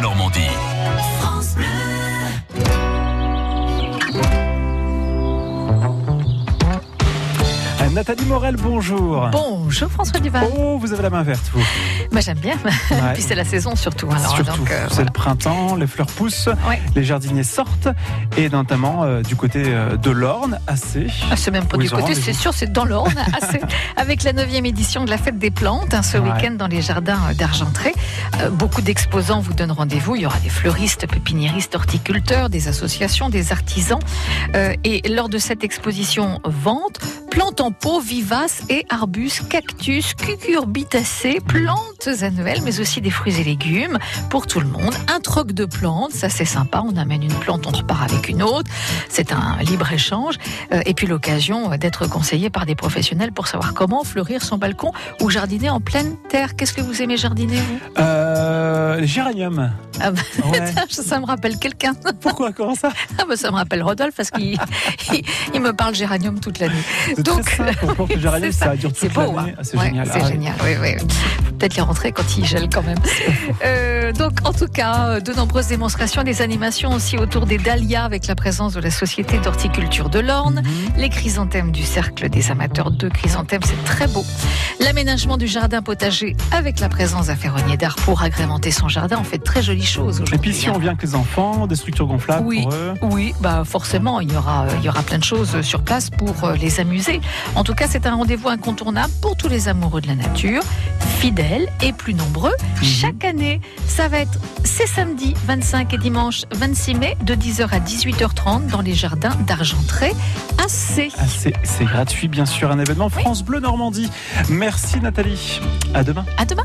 Normandie. Nathalie Morel, bonjour. Bonjour François Duval. Oh, vous avez la main verte, vous. Bah, j'aime bien. Ouais. Puis c'est la saison surtout. Alors, Surtout, donc, euh, c'est voilà. le printemps, les fleurs poussent, Ouais. les jardiniers sortent, et notamment euh, du côté euh, de l'Orne, assez. Ah, c'est même pas du côté, c'est sûr, c'est dans l'Orne, assez. avec la 9e édition de la fête des plantes, hein, ce Ouais. week-end dans les jardins d'Argentré. Euh, beaucoup d'exposants vous donnent rendez-vous. Il y aura des fleuristes, pépiniéristes, horticulteurs, des associations, des artisans. Et lors de cette exposition vente, plantes en pot vivaces et arbustes, cactus, cucurbitacées, plantes annuelles, mais aussi des fruits et légumes pour tout le monde. Un troc de plantes, ça c'est sympa. On amène une plante, on repart avec une autre. C'est un libre échange. Euh, et puis l'occasion euh, d'être conseillé par des professionnels pour savoir comment fleurir son balcon ou jardiner en pleine terre. Qu'est-ce que vous aimez jardiner, vous? Euh. Ah bah, Ouais. Ça me rappelle quelqu'un. Pourquoi Comment ça? Ah bah, ça me rappelle Rodolphe parce qu'il il, il me parle géranium toute l'année. C'est Donc, géranium, c'est ça ça. dure C'est toute beau, l'année. hein. Ah, c'est Ouais, génial. C'est Ah, génial, oui, oui. Peut-être les rentrer quand il gèle quand même. Euh, donc, en tout cas, de nombreuses démonstrations, des animations aussi autour des dahlias avec la présence de la Société d'horticulture de l'Orne, Mhm. les chrysanthèmes du Cercle des amateurs de chrysanthèmes, c'est très beau. L'aménagement du jardin potager avec la présence d'un ferronnier d'art pour agrémenter son jardin, on fait très jolies choses Et puis si hein. on vient avec les enfants, des structures gonflables Oui. pour eux. Oui, bah forcément, il y aura, il y aura plein de choses sur place pour euh, les amuser. En tout cas, c'est un rendez-vous incontournable pour tous les amoureux de la nature, fidèles et plus nombreux. Mhm. Chaque année, ça va être ces samedis 25 et dimanche 26 mai de 10h à 18h30 dans les jardins d'Argentré à C. C'est c'est gratuit, bien sûr, un événement France Bleu Normandie. Merci Nathalie. À demain. À demain.